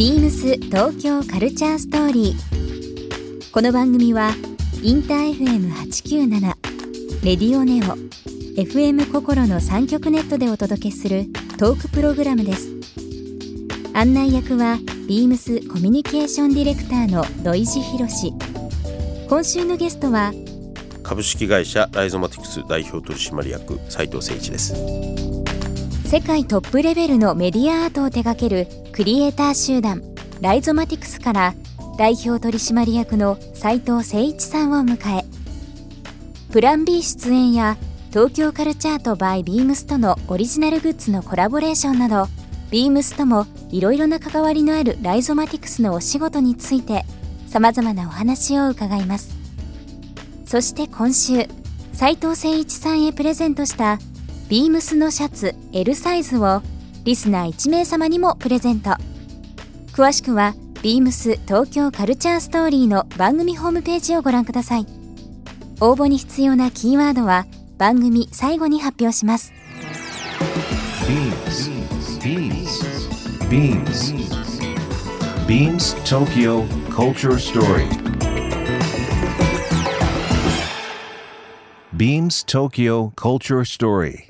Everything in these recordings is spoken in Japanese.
ビームス東京カルチャーストーリー。この番組はインター FM897 レディオネオ FM 心の三極ネットでお届けするトークプログラムです。案内役はビームスコミュニケーションディレクターの土井博志。今週のゲストは株式会社ライゾマティクス代表取締役斉藤誠一です世界トップレベルのメディアアートを手掛けるクリエイター集団ライゾマティクスから代表取締役の斉藤誠一さんを迎えプラン B 出演や東京カルチャーとバイビームスとのオリジナルグッズのコラボレーションなどビームスともいろいろな関わりのあるライゾマティクスのお仕事についてさまざまなお話を伺います。そして今週斉藤誠一さんへプレゼントしたビームスのシャツ L サイズをリスナー1名様にもプレゼント詳しくはビームス東京カルチャーストーリーの番組ホームページをご覧ください応募に必要なキーワードは番組最後に発表します Beams. Beams. Beams Tokyo Culture Story. Beams Tokyo Culture Story.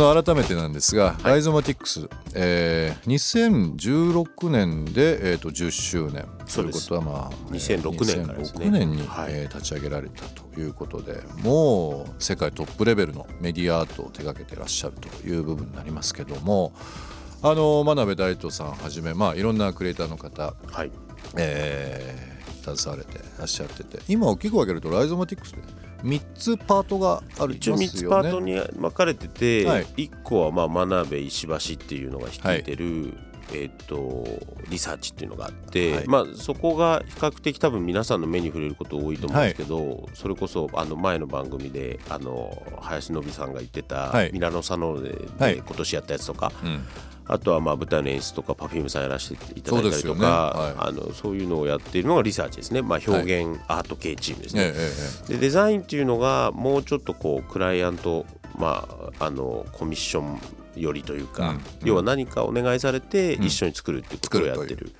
の改めてなんですが、ライゾマティックス、えー、2016年で、えー、と10周年。ということはまあ2006年からですね。2006年に、はい。えー立ち上げられたということでもう世界トップレベルのメディアアートを手掛けてらっしゃるという部分になりますけどもあの真鍋大斗さんはじめ、まあ、いろんなクリエイターの方、はい。えー携われてらっしゃってて今大きく分けるとライゾマティックスで3つパートがある一応3つパートに分かれてて、はい。1個はまあ真鍋石橋っていうのが率いてる、えっ、とリサーチっていうのがあって、はい。まあそこが比較的多分皆さんの目に触れること多いと思うんですけど、それこそあの前の番組であの林信さんが言ってた、はい。ミラノサノーレで、はい。今年やったやつとか、うんあとはまあ舞台の演出とか Perfume さんやらせていただいたりとかね。はい。あのそういうのをやっているのがリサーチですね、まあ、表現アート系チームですね。えええでデザインっていうのがもうちょっとこうクライアント、まあ、あのコミッションよりというか、うん要は何かお願いされてん。一緒に作るっていうことをやってる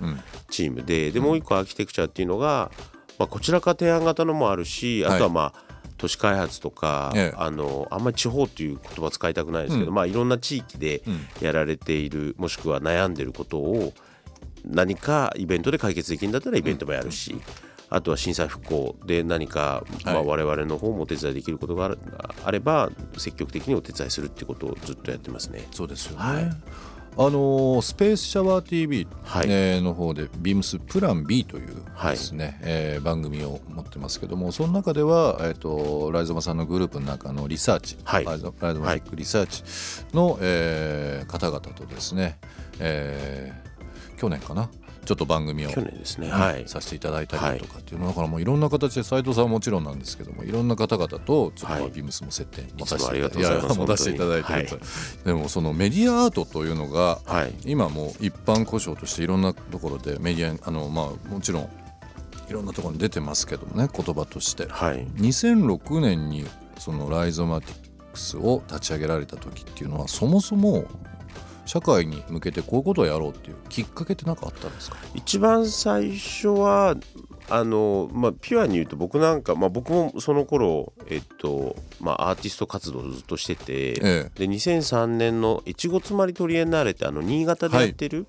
チームで、でもう一個アーキテクチャっていうのが、まあ、こちらか提案型のもあるしあとはまあ、都市開発とか、ええ。あのあんまり地方っていう言葉使いたくないですけど、うん。まあ、いろんな地域でうん。やられているもしくは悩んでることを何かイベントで解決できるんだったらイベントもやるし、あとは震災復興で何か、まあ、はい。我々の方もお手伝いできることがあれば積極的にお手伝いするっていうことをずっとやってますね。そうですよね。はいあのースペースシャワー TV、はい。えーの方でビームスプラン B というですね、えー番組を持ってますけどもその中では、えー、とライゾマさんのグループの中のリサーチ、はい。ライゾマティックリサーチの、えー方々とですね、えー去年かなちょっと番組を去年ですね、はい、させていただいたりとかっていうの。だからもういろんな形で斉藤さんはもちろんなんですけどもいろんな方々とちょっとビームスも接点持たせていただいてる本と、でもそのメディアアートというのがはい。今もう一般故障としていろんなところでメディアあのまあもちろんいろんなところに出てますけどもね言葉として。はい。2006年にそのライゾマティックスを立ち上げられた時っていうのはそもそも社会に向けてこういうことをやろうっていうきっかけって何かあったんですか？一番最初はあの、まあ、ピュアに言うと僕なんか、まあ、僕もその頃えっと、まあ、アーティスト活動をずっとしてて、ええ。で2003年の越後妻有トリエンナーレってあの新潟でやってる、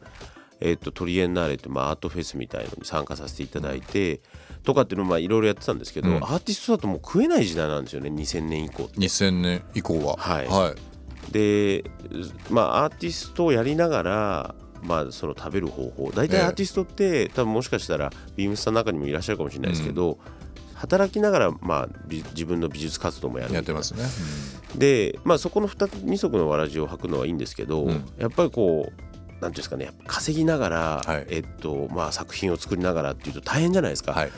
えっと、トリエンナーレって、まあ、アートフェスみたいのに参加させていただいて、とかっていうのをまあいろいろやってたんですけど、うん。アーティストだともう食えない時代なんですよね2000年以降って。2000年以降は。はい。はいでまあアーティストをやりながらまあその食べる方法。大体ええ。アーティストって、多分もしかしたらビームスさんの中にもいらっしゃるかもしれないですけど、働きながら、まあ、び自分の美術活動もやる。やってますね。で、まあ、そこの 2, 二足のわらじを履くのはいいんですけど、うん。やっぱりこうていうんですかね稼ぎながら、はい。えっとまあ、作品を作りながらっていうと大変じゃないですか、はい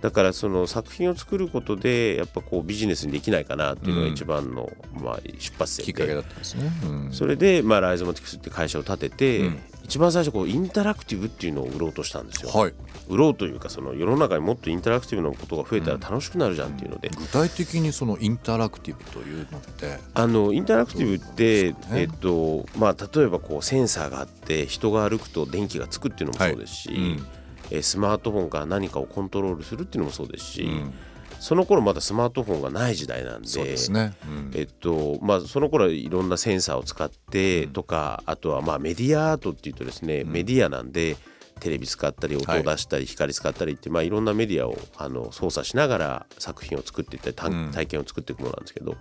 だからその作品を作ることでやっぱこうビジネスにできないかなっていうのがうん。一番の、まあ、出発点で。きっかけだったんですね。うん。それで、まあ、ライゾマティクスって会社を立てて、うん。一番最初こうインタラクティブっていうのを売ろうとしたんですよ。はい、売ろうというかその世の中にもっとインタラクティブなことが増えたら楽しくなるじゃんっていうので、具体的にそのインタラクティブというのって？あのインタラクティブって、えっとまあ、例えばこうセンサーがあって人が歩くと電気がつくっていうのもそうですし、うんえースマートフォンから何かをコントロールするっていうのもそうですし、うん。その頃まだスマートフォンがない時代なんでそうですね。うん。えっとまあ、その頃はいろんなセンサーを使ってとか、あとはまあメディアアートっていうとですね、メディアなんでテレビ使ったり音を出したり光使ったりって、いまあ、いろんなメディアをあの操作しながら作品を作っていったり体験を作っていくものなんですけど、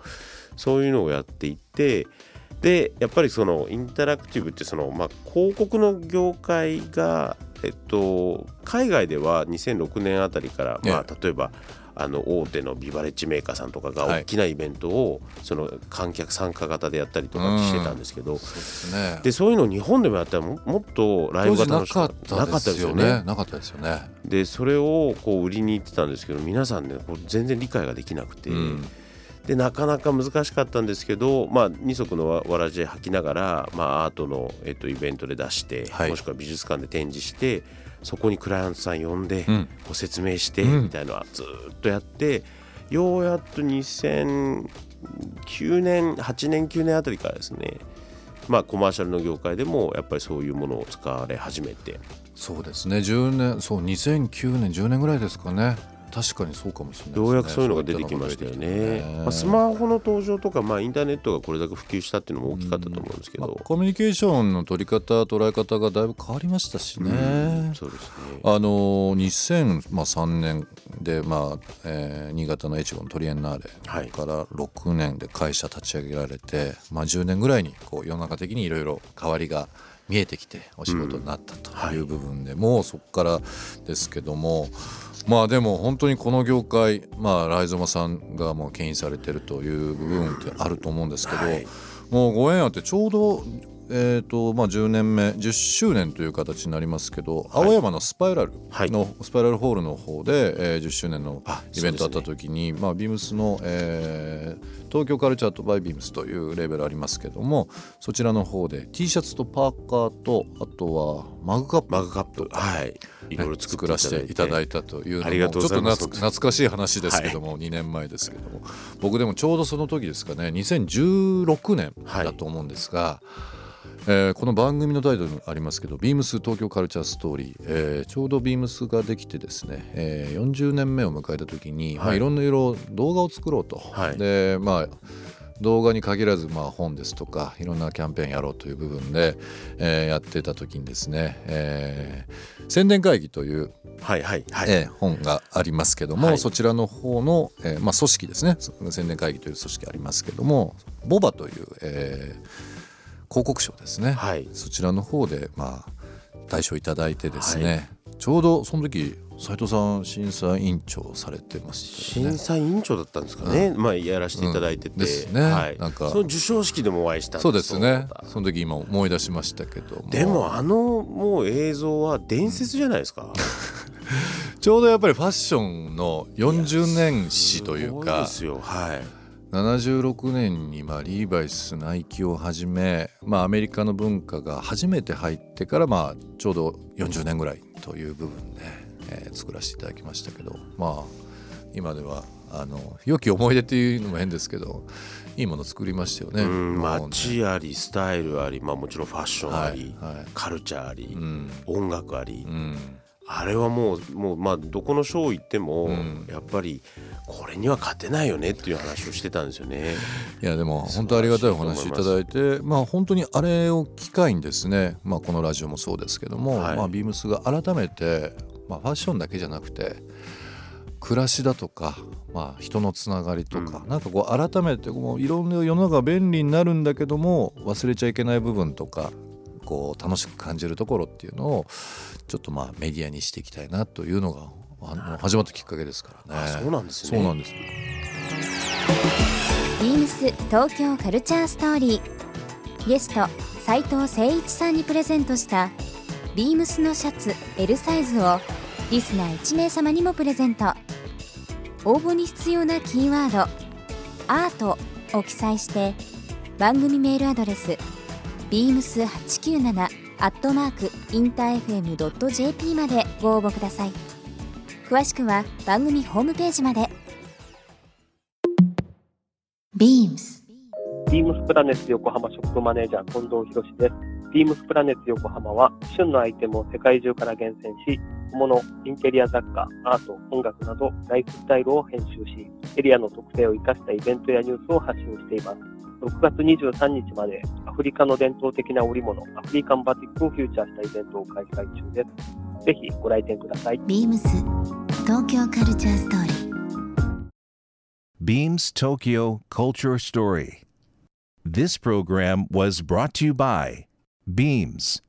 そういうのをやっていってでやっぱりそのインタラクティブってその、まあ、広告の業界が、えっと、海外では2006年あたりから、まあ、例えばあの大手のビバレッジメーカーさんとかがはい大きなイベントをその観客参加型でやったりとかしてたんですけど、そうですね。でそういうのを日本でもやったらももっとライブが楽しかったですよね。なかったですよね。でそれをこう売りに行ってたんですけど皆さんねこう全然理解ができなくて、うんでなかなか難しかったんですけど、まあ、二足のわわらじ履きながら、まあ、アートの、えっと、イベントで出して、はいもしくは美術館で展示してそこにクライアントさん呼んで、うんご説明して、うんみたいなのはずーっとやってようやっと2009年8年9年あたりからですねまあコマーシャルの業界でもやっぱりそういうものを使われ始めてそうですね。10年そう2009年10年ぐらいですかね。確かにそうかもしれないですね。ようやくそういうのが出てきましたよね。たまあ、スマホの登場とか、まあ、インターネットがこれだけ普及したっていうのも大きかったと思うんですけど、まあコミュニケーションの取り方捉え方がだいぶ変わりましたしね。うんそうですね。あの2003年で、まあえー新潟の越後のトリエンナーはいレから6年で会社立ち上げられて、まあ、10年ぐらいにこう世の中的にいろいろ変わりが見えてきてお仕事になったという部分でも、そこからですけどもまあでも本当にこの業界、まあ、ライゾマさんがもう牽引されてるという部分ってあると思うんですけど、はい。もうご縁あってちょうど、えーとまあ、10年目10周年という形になりますけど、青山のスパイラルはい。の、スパイラルホールの方で、えー10周年のあイベントあった時に、まあ、ビームスの、えー東京カルチャーとバイビームスというレーベルありますけどもそちらの方で T シャツとパーカーとあとはマグカップ。マグカップ、はい、いろいろ作作らせていただいたというのもちょっと懐懐かしい話ですけども、2年前ですけども。僕でもちょうどその時ですかね2016年だと思うんですが、えーこの番組のタイトルにありますけど「ビームス東京カルチャーストーリー」えーちょうどビームスができてですね、えー40年目を迎えた時に、い。まあ、はいいろんな色動画を作ろうと。はい。でまあ動画に限らずまあ本ですとかいろんなキャンペーンやろうという部分で、えーやってた時にですね、えー宣伝会議というはいはいはい、えー本がありますけども、はい。そちらの方の、えーまあ、組織ですね。そ宣伝会議という組織ありますけどもボバという、えー広告賞ですね、はい。そちらの方で、まあ、大賞いただいてですね、ちょうどその時斉藤さん審査委員長されてましたよね。審。査委員長だったんですかね、まあやらせていただいてて、うん。ですね。はい、なんか。その授賞式でもお会いしたんそうですね。その時今思い出しましたけども。でもあのもう映像は伝説じゃないですか、ちょうどやっぱりファッションの40年史というか。ですよ。はい76年にまあリーバイスナイキをはじめ、まあ、アメリカの文化が初めて入ってからまあちょうど40年ぐらいという部分で、えー作らせていただきましたけどまあ今ではあの良き思い出っていうのも変ですけどいいもの作りましたよね。街ありスタイルあり、まあ、もちろんファッションあり、はいはい。カルチャーあり、うん。音楽あり、うんあれはもうもうまあどこのショー行っても、うん。やっぱりこれには勝てないよねっていう話をしてたんですよね。いやでも本当ありがたいお話いただいてまあ本当にあれを機会にですね、まあ、このラジオもそうですけども、はい。まあ、ビームスが改めて、まあ、ファッションだけじゃなくて暮らしだとか、まあ、人のつながりとか、なんかこう改めてこういろんな世の中が便利になるんだけども忘れちゃいけない部分とかこう楽しく感じるところっていうのをちょっとまあメディアにしていきたいなというのがあの始まったきっかけですからね。あそうなんですね。そうなんですビームス東京カルチャーストーリー。ゲスト斉藤誠一さんにプレゼントした。ビームスのシャツ L サイズをリスナー1名様にもプレゼント。応募に必要なキーワード「アート」を記載して番組メールアドレス beams897 アットマークインター FM.jp までご応募ください詳しくは番組ホームページまで beams ビームスプラネッツ横浜ショップマネージャー近藤博です。ビームスプラネッツ横浜は旬のアイテムを世界中から厳選し、小物、インテリア雑貨、アート、音楽などライフスタイルを編集し、エリアの特性を生かしたイベントやニュースを発信しています。6月23日までアフリカの伝統的な織物、アフリカンバティックをフューチャーしたイベントを開催中です。ぜひご来店ください。beams 東京カルチャーストーリー Beams Tokyo Culture Story. This program was brought to you by Beams.